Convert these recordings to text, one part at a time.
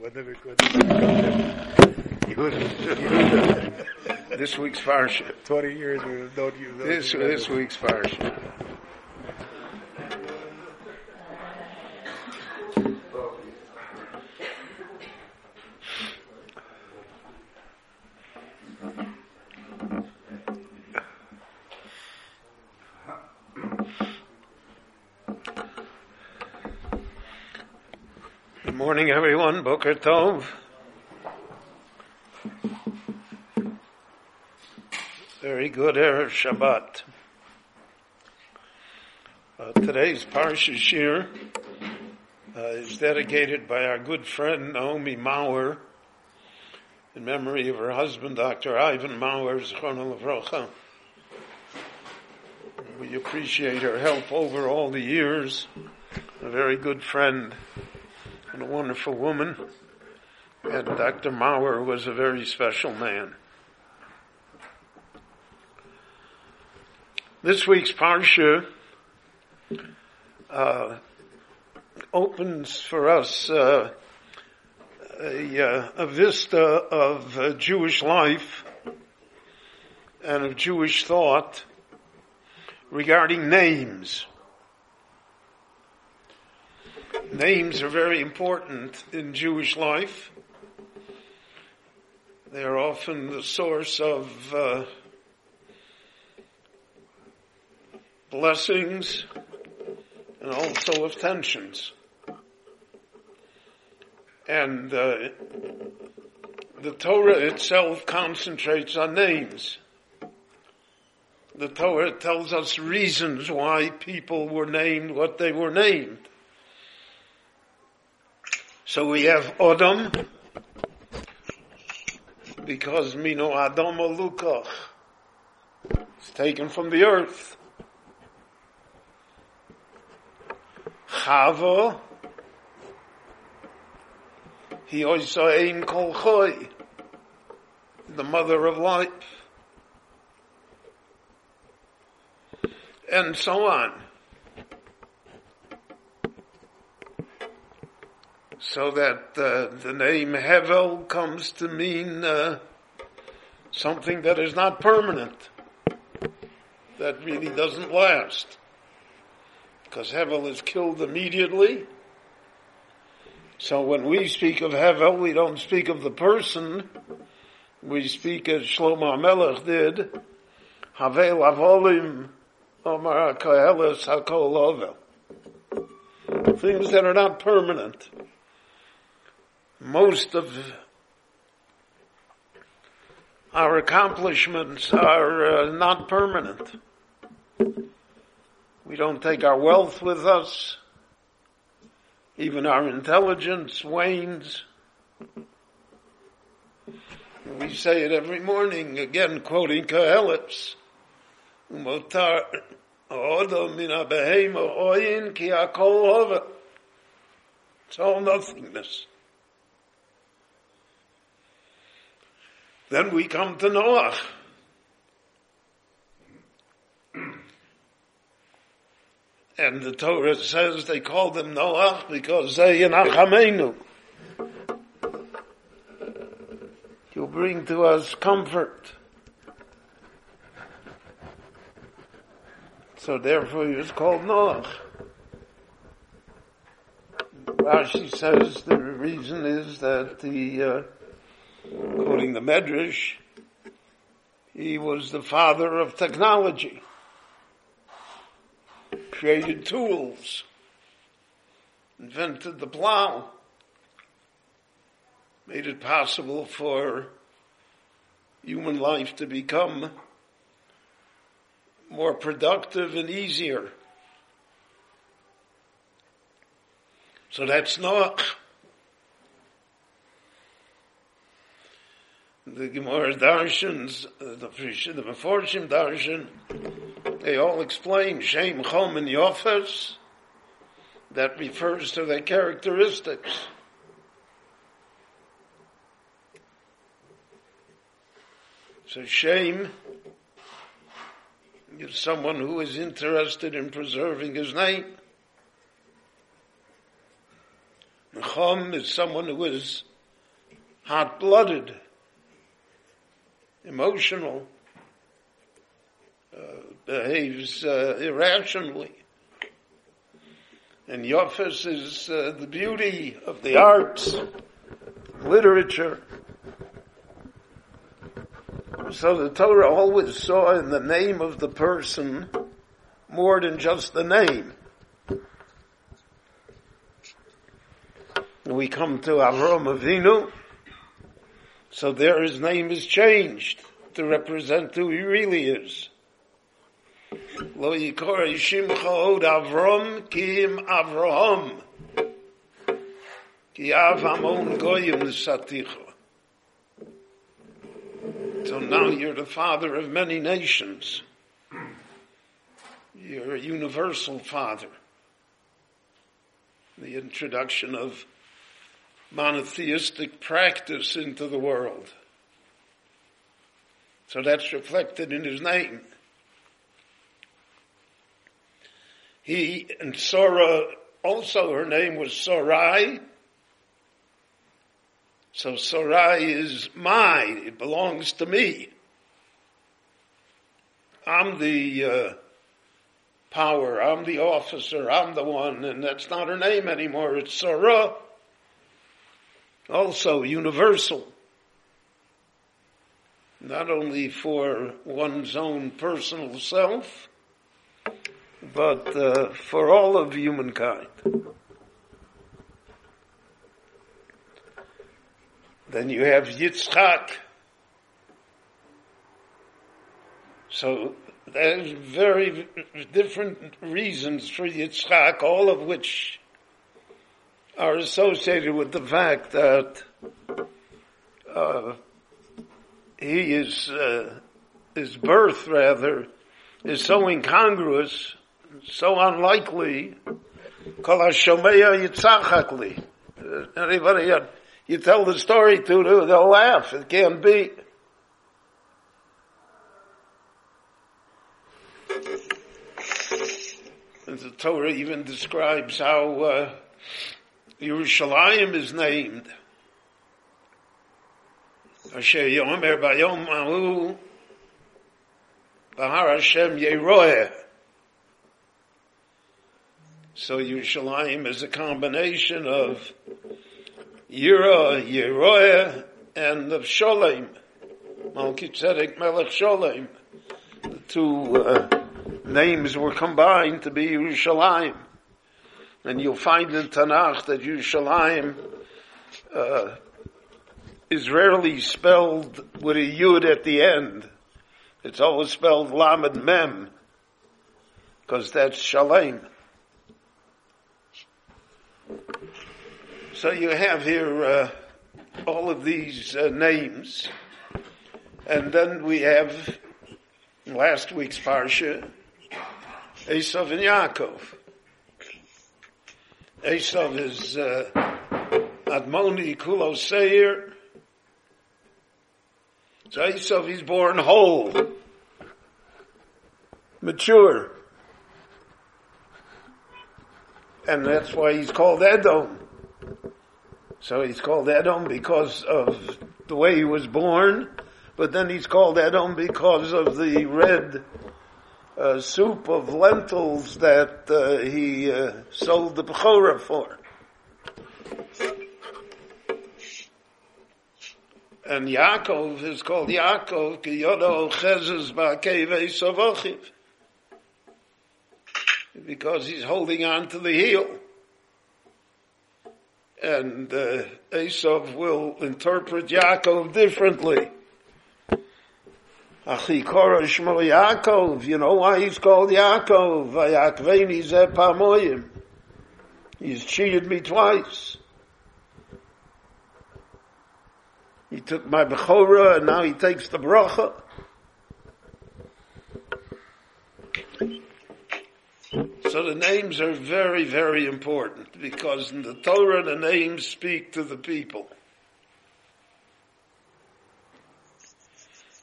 What did we, what did we call it? This week's parsha. 20 years we don't use. This this week's parsha. Good morning, everyone. Boker Tov. Very good, Erev Shabbat. Uh, today's Parsha shiur uh, is dedicated by our good friend Naomi Mauer in memory of her husband, Dr. Ivan Mauer, Zechron Levrocha. We appreciate her help over all the years. A very good friend and a wonderful woman. And Dr. Mauer was a very special man. This week's Parsha uh, opens for us uh, a, uh, a, vista of uh, Jewish life and of Jewish thought regarding names. Names are very important in Jewish life. They are often the source of uh, blessings and also of tensions. And uh, the Torah itself concentrates on names. The Torah tells us reasons why people were named what they were named. So we have Adam, because Mino Adam Lukach. It's taken from the earth. Chava, he also Ein Kol Choy, the mother of life. And so on. So that uh, the name Hevel comes to mean uh, something that is not permanent, that really doesn't last because Hevel is killed immediately. So when we speak of Hevel, we don't speak of the person. We speak as Shlomo Melech did. Havel avolim omar koheles hakol. Things that are not permanent. Most of our accomplishments are uh, not permanent. We don't take our wealth with us. Even our intelligence wanes. We say it every morning, again quoting oyin ki. It's all nothingness. Then we come to Noah. And the Torah says they called him Noach because they Yenachamenu. You bring to us comfort. So therefore he was called Noach. Rashi says the reason is that the, uh, quoting the Medrash, he was the father of technology created tools, invented the plow, made it possible for human life to become more productive and easier. So that's Noach. The Gemara Darshans, uh, the the Meforshim Darshan, they all explain Shem, Chom, and Yofes. That refers to their characteristics. So Shem is someone who is interested in preserving his name. Chom is someone who is hot-blooded, emotional, uh, behaves uh, irrationally. And Yofis is uh, the beauty of the arts, literature. So the Torah always saw in the name of the person more than just the name. We come to Avram Avinu, so there his name is changed to represent who he really is. Lo yikor shimcha od Avram kim Avraham. Ki av hamon goyim saticha. So now you're the father of many nations. You're a universal father. The introduction of monotheistic practice into the world. So that's reflected in his name. He and Sora, also her name was Sarai. So Sarai is mine. It belongs to me. I'm the uh, power. I'm the officer. I'm the one. And that's not her name anymore. It's Sarah. Also universal. Not only for one's own personal self, but uh, for all of humankind. Then you have Yitzchak. So there's very different reasons for Yitzchak, all of which are associated with the fact that uh, he is uh, his birth rather is so incongruous, so unlikely. Yitzchakli. Anybody you tell the story to, they'll laugh. It can't be. And the Torah even describes how uh, Yerushalayim is named. Asher Yomer Bayom Mahu Bahar Hashem Yeroeh. So Yerushalayim is a combination of Yira, Yeroeh, and of Sholem. Melchizedek Melech Sholem. The two uh, names were combined to be Yerushalayim. And you'll find in Tanakh that Yerushalayim uh, is rarely spelled with a yud at the end. It's always spelled Lamed Mem, because that's Shalem. So you have here uh, all of these uh, names, and then we have last week's parsha, Esav and Yaakov. Esav is uh, Admoni Kulo Seir. So Esav, he's born whole, mature. And that's why he's called Edom. So he's called Edom because of the way he was born, but then he's called Edom because of the red uh, soup of lentils that uh, he uh, sold the Bechorah for. And Yaakov is called Yaakov, because he's holding on to the heel and uh, Esav will interpret Yaakov differently. Achikora Shmo Yaakov, you know why he's called Yaakov? Vayakveni Zepamoyim. He's cheated me twice. He took my Bechorah and now he takes the bracha. So the names are very, very important because in the Torah the names speak to the people.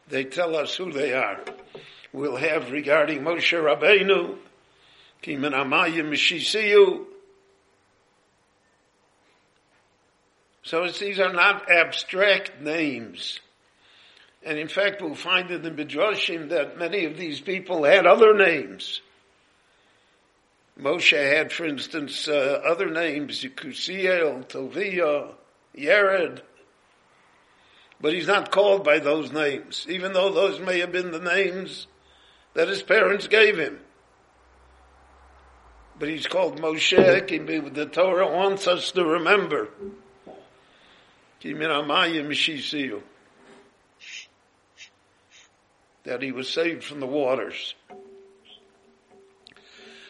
They tell us who they are. We'll have regarding Moshe Rabbeinu, Kimen Amayim Mishisiyu, So these are not abstract names. And in fact, we'll find in the Midrashim that many of these people had other names. Moshe had, for instance, uh, other names, Yekusiel, Tovia, Yered. But he's not called by those names, even though those may have been the names that his parents gave him. But he's called Moshe. The Torah wants us to remember. That he was saved from the waters.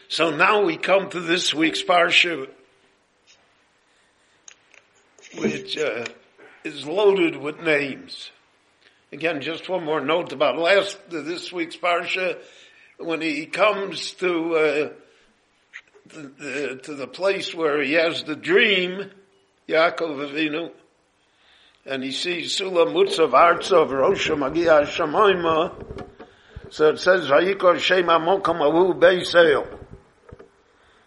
So now we come to this week's Parsha, which uh, is loaded with names. Again, just one more note about last this week's Parsha. When he comes to uh, the, the, to the place where he has the dream, Yaakov Avinu, and he sees Sula Mutzav Artzav Rosha Magia Shemaima. So it says, Vayikor Shema Mokam Ahu Beiseil.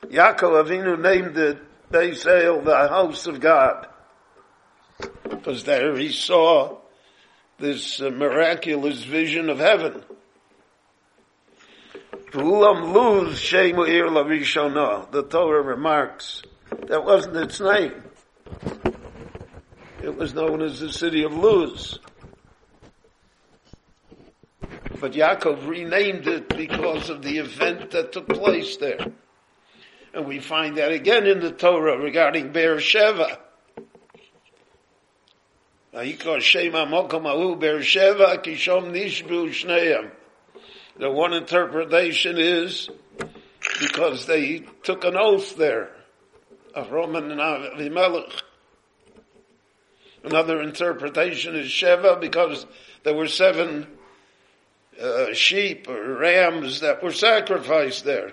Yaakov Avinu named it Beiseil, the house of God. Because there he saw this uh, miraculous vision of heaven. The Torah remarks that wasn't its name. It was known as the city of Luz. But Yaakov renamed it because of the event that took place there. And we find that again in the Torah regarding Beersheba. The one interpretation is because they took an oath there of Roman and Avimelech. Another interpretation is Sheva because there were seven uh, sheep or rams that were sacrificed there.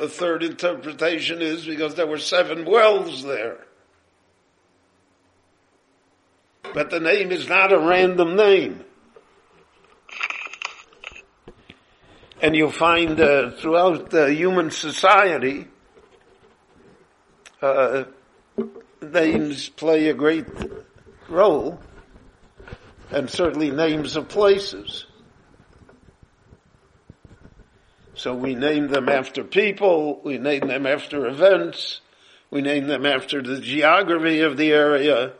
A third interpretation is because there were seven wells there. But the name is not a random name. And you'll find uh, throughout human society, uh, names play a great role, and certainly names of places. So we name them after people, we name them after events, we name them after the geography of the area.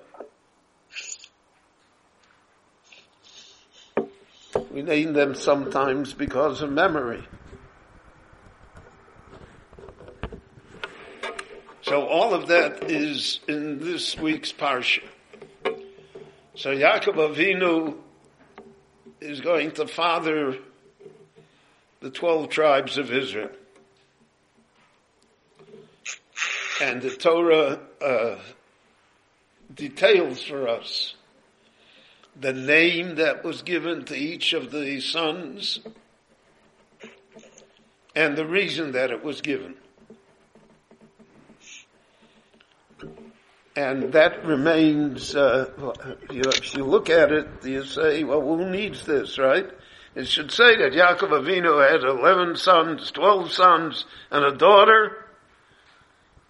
We name them sometimes because of memory. So all of that is in this week's Parsha. So Yaakov Avinu is going to father the 12 tribes of Israel. And the Torah uh, details for us the name that was given to each of the sons and the reason that it was given. And that remains, uh, you know, if you look at it, you say, well, who needs this, right? It should say that Yaakov Avinu had 11 sons, 12 sons, and a daughter,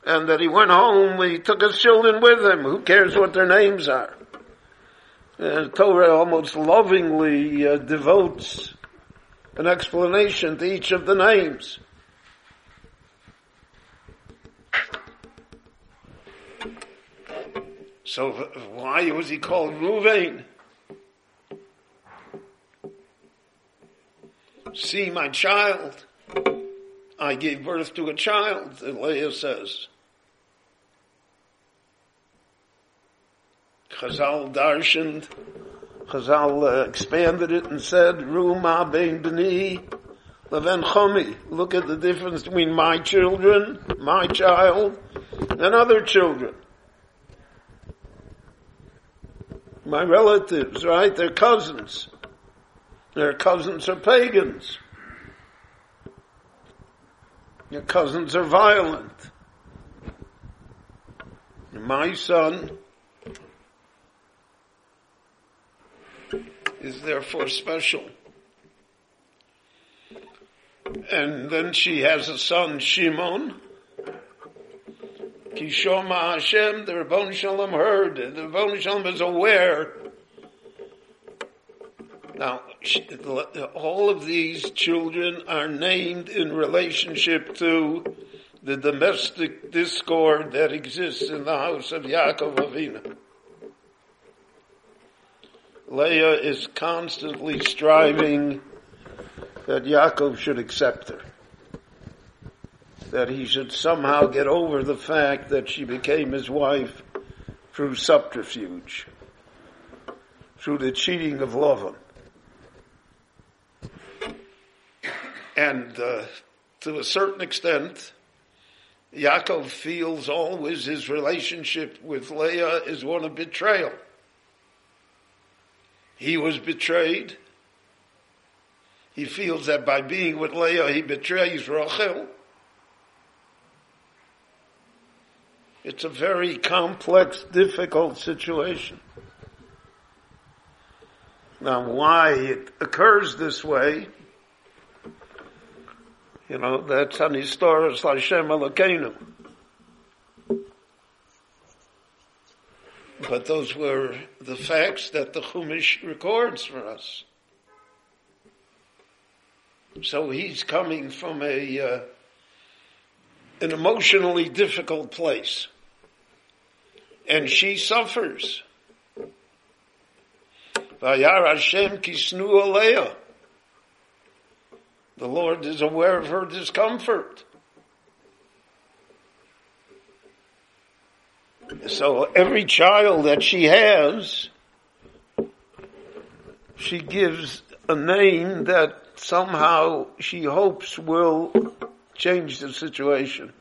and that he went home, he took his children with him. Who cares what their names are? And Torah almost lovingly uh, devotes an explanation to each of the names. So why was he called Ruvain? See my child. I gave birth to a child, Leah says. Chazal darshaned, Chazal uh, expanded it and said, Ruma ben b'ni leven chomi. Look at the difference between my children, my child, and other children. My relatives, right? They're cousins. Their cousins are pagans. Your cousins are violent. My son is therefore special. And then she has a son, Shimon. Kishoma Hashem, the Rabbon Shalom heard, the Rabbon Shalom is aware. Now, all of these children are named in relationship to the domestic discord that exists in the house of Yaakov Avinu. Leah is constantly striving that Yaakov should accept her. That he should somehow get over the fact that she became his wife through subterfuge, through the cheating of Lavan. And uh, to a certain extent, Yaakov feels always his relationship with Leah is one of betrayal. He was betrayed. He feels that by being with Leah, he betrays Rachel. It's a very complex, difficult situation. Now, why it occurs this way, you know, that's an historis Hashem Elokeinu. But those were the facts that the Chumash records for us. So he's coming from a uh, an emotionally difficult place, and she suffers. The Lord is aware of her discomfort. So every child that she has, she gives a name that somehow she hopes will change the situation.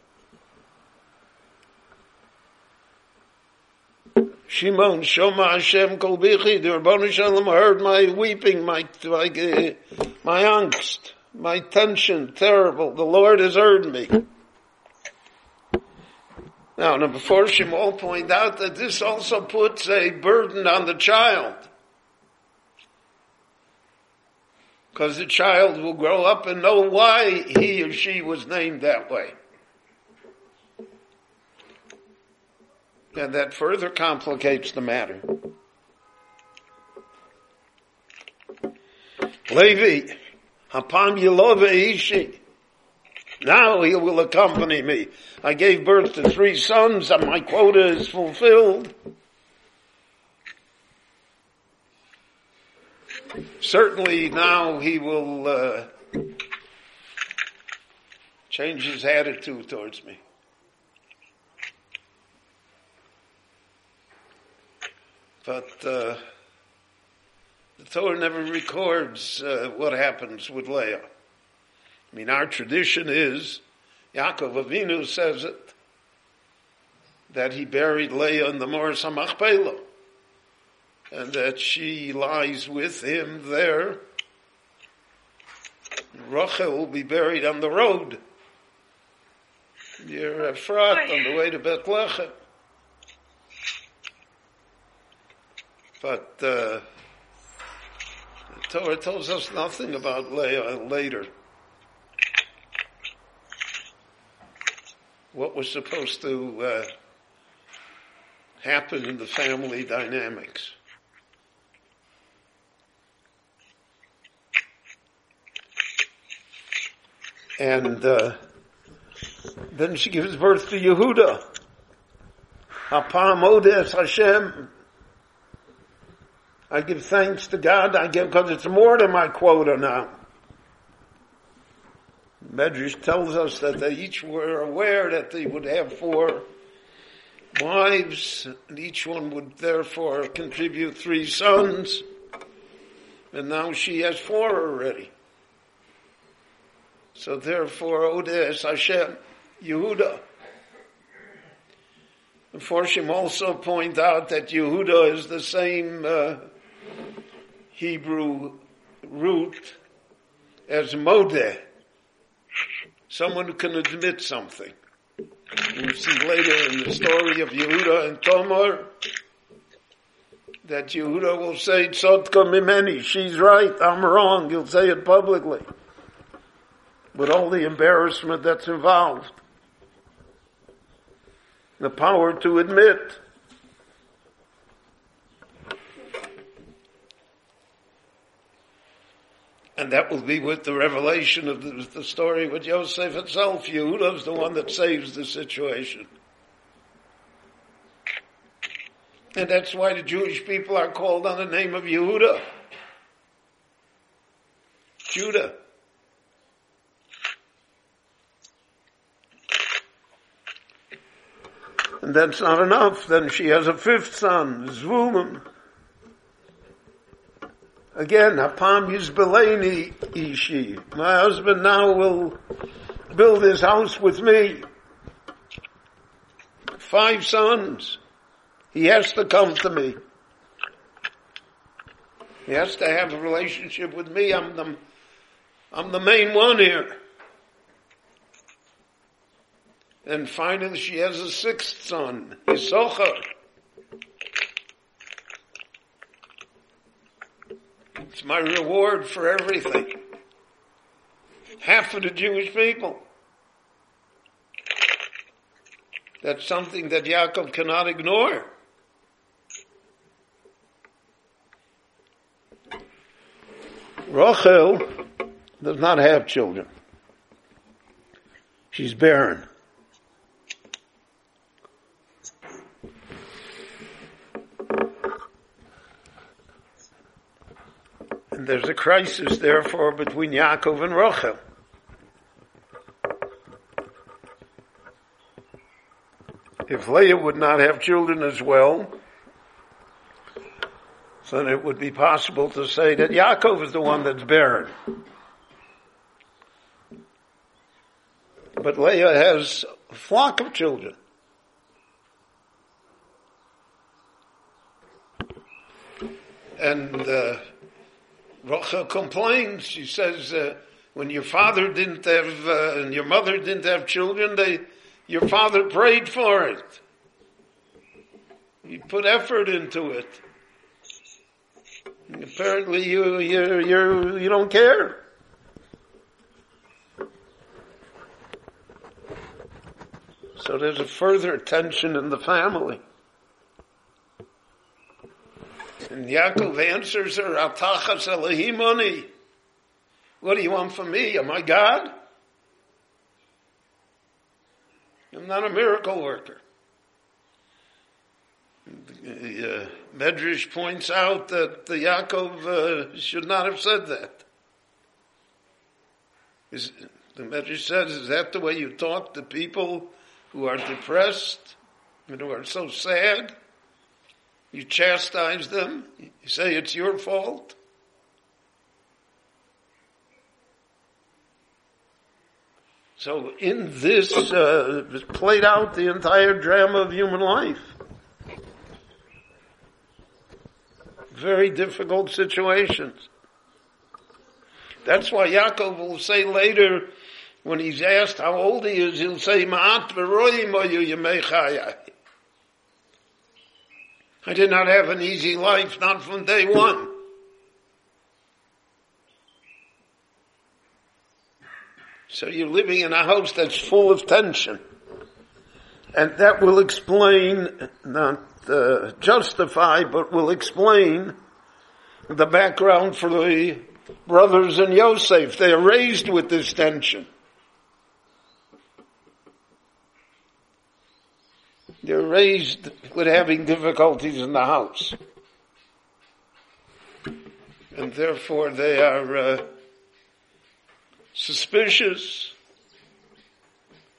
Shimon, Shoma Hashem Kol Bichi, the Rabbanu Shalom heard my weeping, my, my, uh, my angst, my tension, terrible. The Lord has heard me. Now, number four, Shimon point out that this also puts a burden on the child. Because the child will grow up and know why he or she was named that way. And that further complicates the matter. Levi, upon Yelova Ishi, now he will accompany me. I gave birth to three sons and my quota is fulfilled. Certainly now he will uh, change his attitude towards me. But uh, the Torah never records uh, what happens with Leah. I mean, our tradition is, Yaakov Avinu says it, that he buried Leah in the Moras HaMachpelah, and that she lies with him there. Rachel will be buried on the road near Ephrat on the way to Bethlehem. But uh, the Torah tells us nothing about Leah later. What was supposed to uh, happen in the family dynamics. And uh, then she gives birth to Yehuda. Apam Odes Hashem. I give thanks to God. I give because it's more than my quota now. Medrash tells us that they each were aware that they would have four wives, and each one would therefore contribute three sons, and now she has four already. So therefore, Odes Hashem, Yehuda. Forshim also point out that Yehuda is the same uh, Hebrew root as Modeh someone who can admit something. We see later in the story of Yehuda and Tamar that Yehuda will say, Tzodka mimeni, she's right, I'm wrong, he'll say it publicly. With all the embarrassment that's involved. the power to admit And that will be with the revelation of the, the story with Yosef itself. Yehuda is the one that saves the situation. And that's why the Jewish people are called on the name of Yehuda. Judah. And that's not enough. Then she has a fifth son, Zvulun. Again, Hapam Yizbeleni Ishi. My husband now will build his house with me. Five sons. He has to come to me. He has to have a relationship with me. I'm the, I'm the main one here. And finally she has a sixth son, Yisachar. It's my reward for everything. Half of the Jewish people. That's something that Yaakov cannot ignore. Rachel does not have children. She's barren. And there's a crisis, therefore, between Yaakov and Rachel. If Leah would not have children as well, then it would be possible to say that Yaakov is the one that's barren. But Leah has a flock of children. And uh, Rachel complains. She says, uh, when your father didn't have, uh, and your mother didn't have children, they, your father prayed for it. He put effort into it. And apparently you, you, you, you don't care. So there's a further tension in the family. And Yaakov answers her, Atachas Elohimoni. What do you want from me? Am I God? I'm not a miracle worker. The, uh, Medrash points out that the Yaakov uh, should not have said that. Is, the Medrash says, is that the way you talk to people who are depressed and who are so sad? You chastise them. You say it's your fault. So in this uh, played out the entire drama of human life. Very difficult situations. That's why Yaakov will say later, when he's asked how old he is, he'll say, Ma'at I did not have an easy life, not from day one. So you're living in a house that's full of tension. And that will explain, not uh, justify, but will explain the background for the brothers and Yosef. They are raised with this tension. They're raised with having difficulties in the house. And therefore they are uh, suspicious.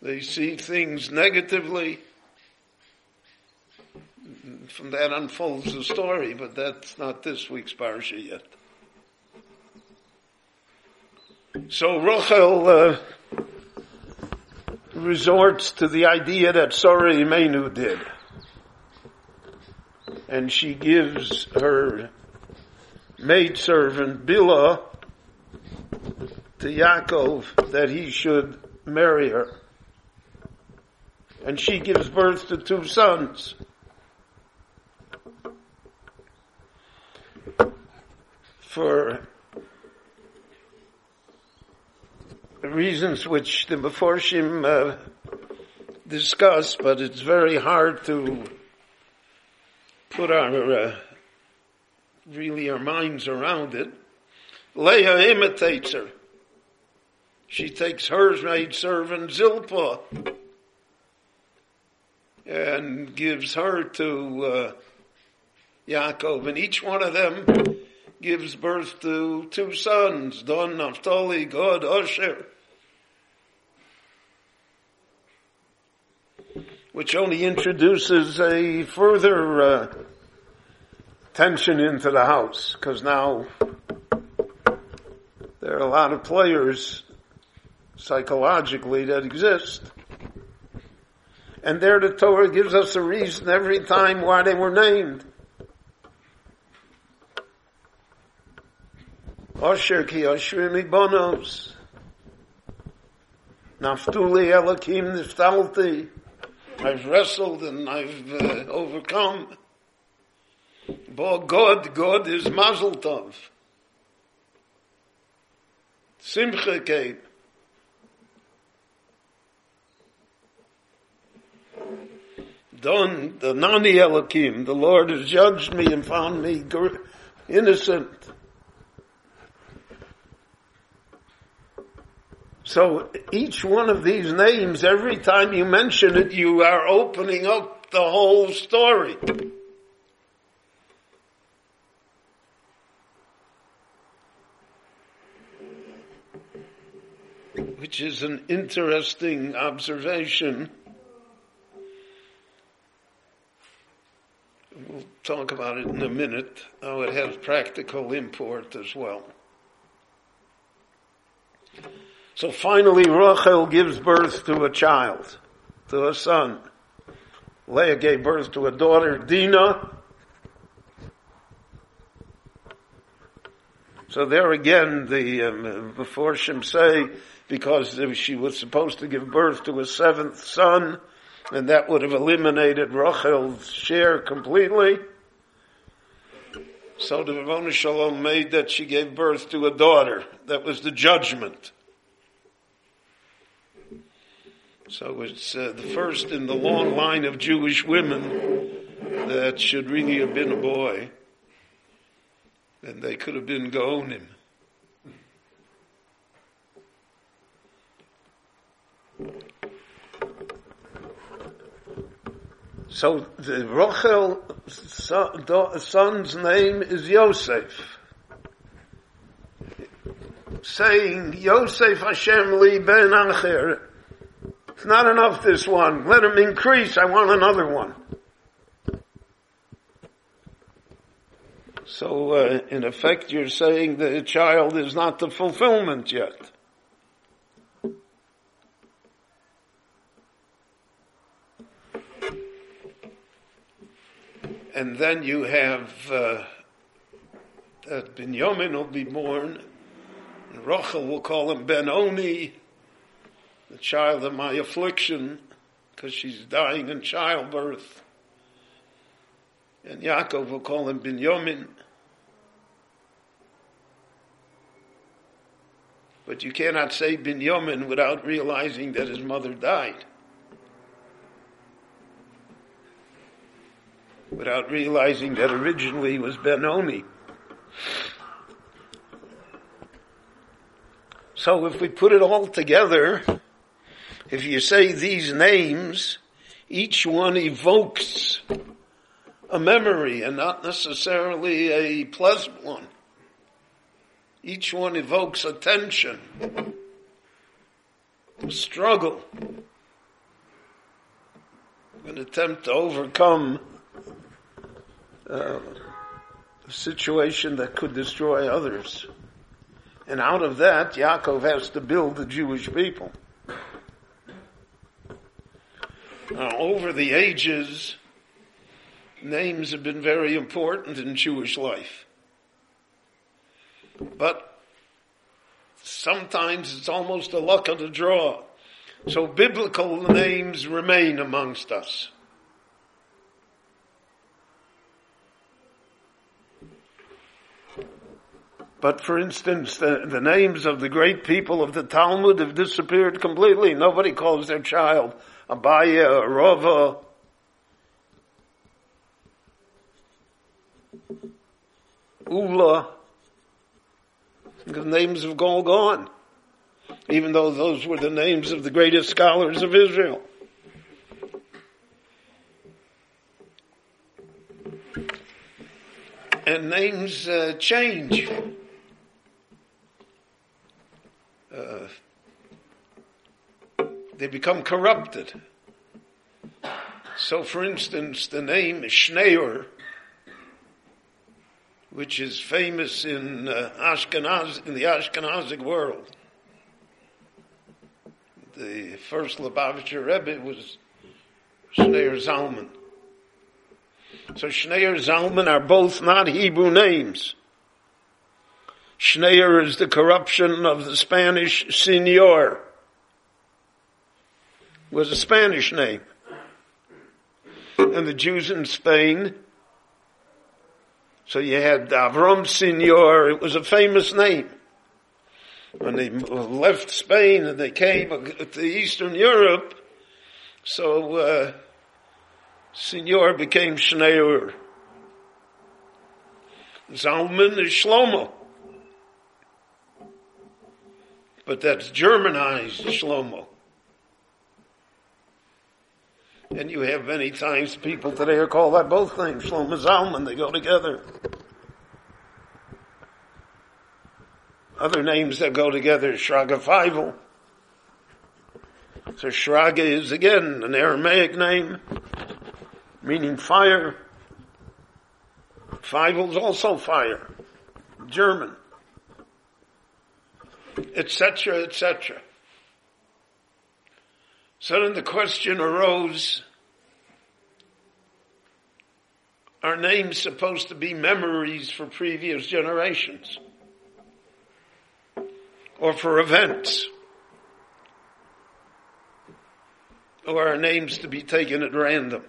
They see things negatively. From that unfolds the story, but that's not this week's parsha yet. So Rachel uh, resorts to the idea that Sarah Imenu did. And she gives her maidservant Bilhah to Yaakov that he should marry her. And she gives birth to two sons. For reasons which the Meforshim uh, discuss, but it's very hard to put our, uh, really our minds around it. Leah imitates her. She takes her maid servant Zilpah and gives her to uh, Yaakov, and each one of them gives birth to two sons, Don, Naphtali, Gad, Asher. Which only introduces a further uh, tension into the house, because now there are a lot of players psychologically that exist. And there the Torah gives us a reason every time why they were named. Asher ki ashrim bonos. Naftuli elakim niftalti. I've wrestled and I've uh, overcome. But God, God is Mazel Tov. Simcha came. Don, the Nani Elohim, the Lord has judged me and found me innocent. So each one of these names, every time you mention it, you are opening up the whole story. Which is an interesting observation. We'll talk about it in a minute, how it has practical import as well. So finally, Rachel gives birth to a child, to a son. Leah gave birth to a daughter, Dinah. So there again, the um, before say because she was supposed to give birth to a seventh son, and that would have eliminated Rachel's share completely. So the Ravona Shalom made that she gave birth to a daughter. That was the judgment. So it's uh, the first in the long line of Jewish women that should really have been a boy. And they could have been Gaonim. So the Rachel son's name is Yosef. Saying, Yosef Hashem li ben acher. Not enough this one. Let him increase. I want another one. So, uh, in effect, you're saying the child is not the fulfillment yet. And then you have uh, that Binyamin will be born. And Rachel will call him Benoni the child of my affliction, because she's dying in childbirth. And Yaakov will call him Binyamin. But you cannot say Binyamin without realizing that his mother died. Without realizing that originally he was Benoni. So if we put it all together, if you say these names, each one evokes a memory and not necessarily a pleasant one. Each one evokes attention, struggle, an attempt to overcome uh, a situation that could destroy others. And out of that, Yaakov has to build the Jewish people. Now, over the ages, names have been very important in Jewish life. But sometimes it's almost a luck of the draw. So biblical names remain amongst us. But for instance, the, the, names of the great people of the Talmud have disappeared completely. Nobody calls their child Abaye, Rava, Ula. The names have all gone, even though those were the names of the greatest scholars of Israel. And names uh, change. Uh, they become corrupted. So, for instance, the name Schneur, which is famous in uh, Ashkenaz, in the Ashkenazic world. The first Lubavitcher Rebbe was Schneur Zalman. So Schneur Zalman are both not Hebrew names. Schneur is the corruption of the Spanish Senor was a Spanish name. And the Jews in Spain, so you had Avram Senor, it was a famous name. When they left Spain and they came to Eastern Europe, so uh, Senor became Schneur. Zalman is Shlomo. But that's Germanized Shlomo. And you have many times people today are called by both names, Shlomo Zalman, they go together. Other names that go together, Shraga Feivel. So Shraga is again an Aramaic name, meaning fire. Feivel is also fire, German, etc., etc. So then the question arose, are names supposed to be memories for previous generations? Or for events? Or are names to be taken at random?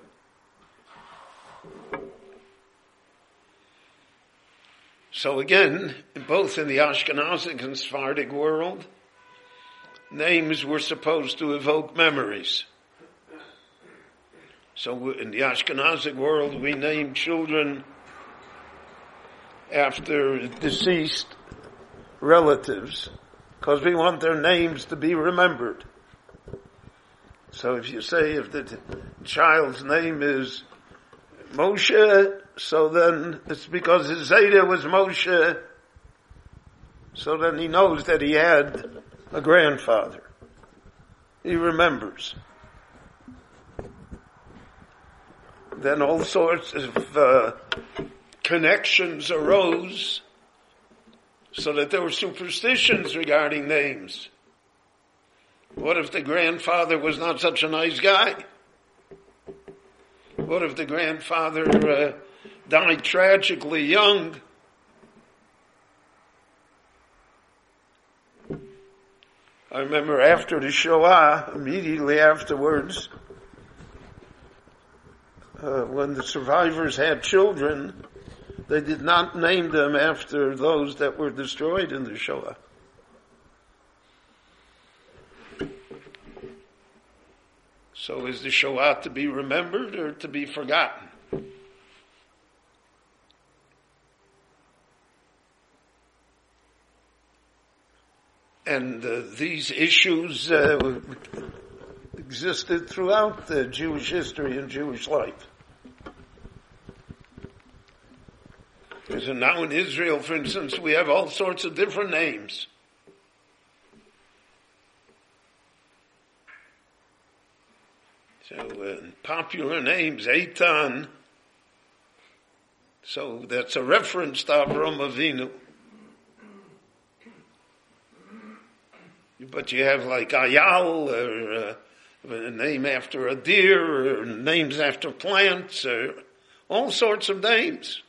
So again, both in the Ashkenazic and Sephardic world, names were supposed to evoke memories. So in the Ashkenazic world, we name children after deceased relatives because we want their names to be remembered. So if you say if the child's name is Moshe, so then it's because his Zeide was Moshe, so then he knows that he had a grandfather. He remembers. Then all sorts of uh, connections arose so that there were superstitions regarding names. What if the grandfather was not such a nice guy? What if the grandfather uh, died tragically young? I remember after the Shoah, immediately afterwards, uh, when the survivors had children, they did not name them after those that were destroyed in the Shoah. So is the Shoah to be remembered or to be forgotten? And uh, these issues uh, existed throughout the Jewish history and Jewish life. So now in Israel, for instance, we have all sorts of different names. So uh, popular names, Eitan. So that's a reference to Avram Avinu. But you have like Ayal, or uh, a name after a deer, or names after plants, or all sorts of names.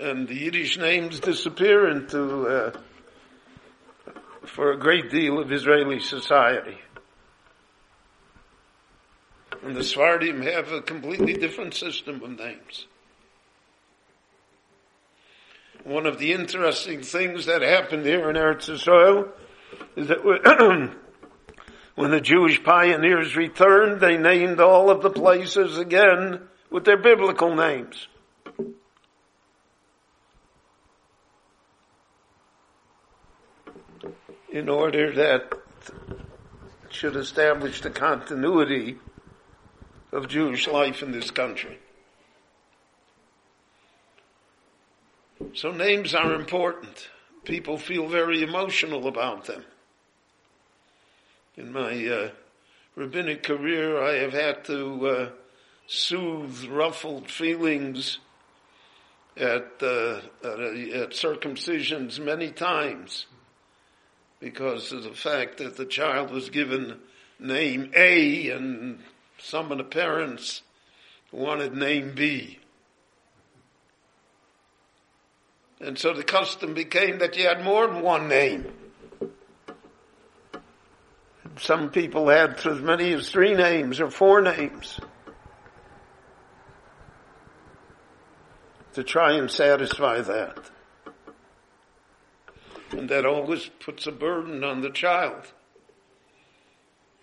And the Yiddish names disappear into, uh, for a great deal of Israeli society. And the Sephardim have a completely different system of names. One of the interesting things that happened here in Eretz Israel is that when the Jewish pioneers returned, they named all of the places again with their biblical names. In order that it should establish the continuity of Jewish life in this country. So names are important. People feel very emotional about them. In my uh, rabbinic career, I have had to uh, soothe ruffled feelings at, uh, at, at circumcisions many times because of the fact that the child was given name A and some of the parents wanted name B. And so the custom became that you had more than one name. Some people had as many as three names or four names to try and satisfy that. And that always puts a burden on the child.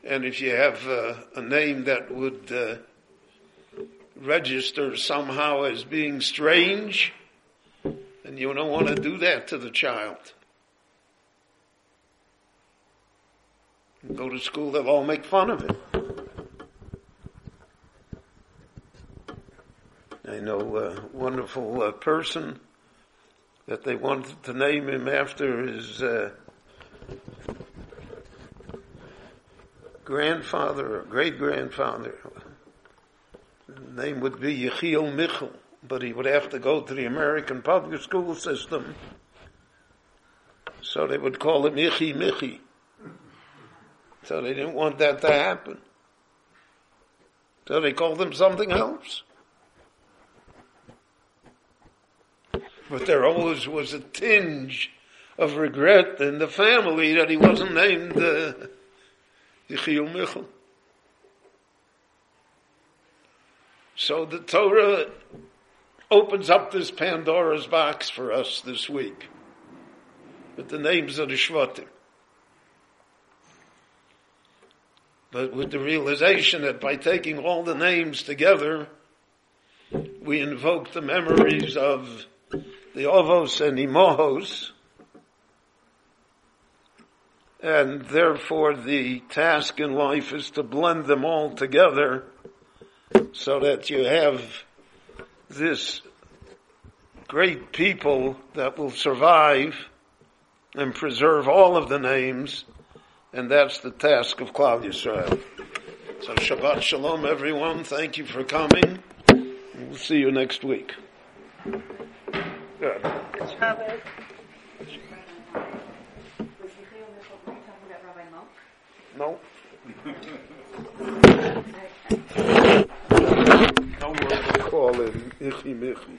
And if you have uh, a name that would uh, register somehow as being strange, and you don't want to do that to the child. Go to school, they'll all make fun of it. I know a wonderful uh, person that they wanted to name him after his uh, grandfather or great grandfather. The name would be Yechiel Michel, but he would have to go to the American public school system. So they would call him Ichi Michi. So they didn't want that to happen. So they called him something else. But there always was a tinge of regret in the family that he wasn't named uh, Yechiel Michel. So the Torah opens up this Pandora's box for us this week with the names of the Shvatim. But with the realization that by taking all the names together, we invoke the memories of the Ovos and Imohos, and therefore the task in life is to blend them all together so that you have this great people that will survive and preserve all of the names, and that's the task of Klal Yisrael. So Shabbat Shalom everyone, thank you for coming. We'll see you next week. Good. No? call in Ichi Michi.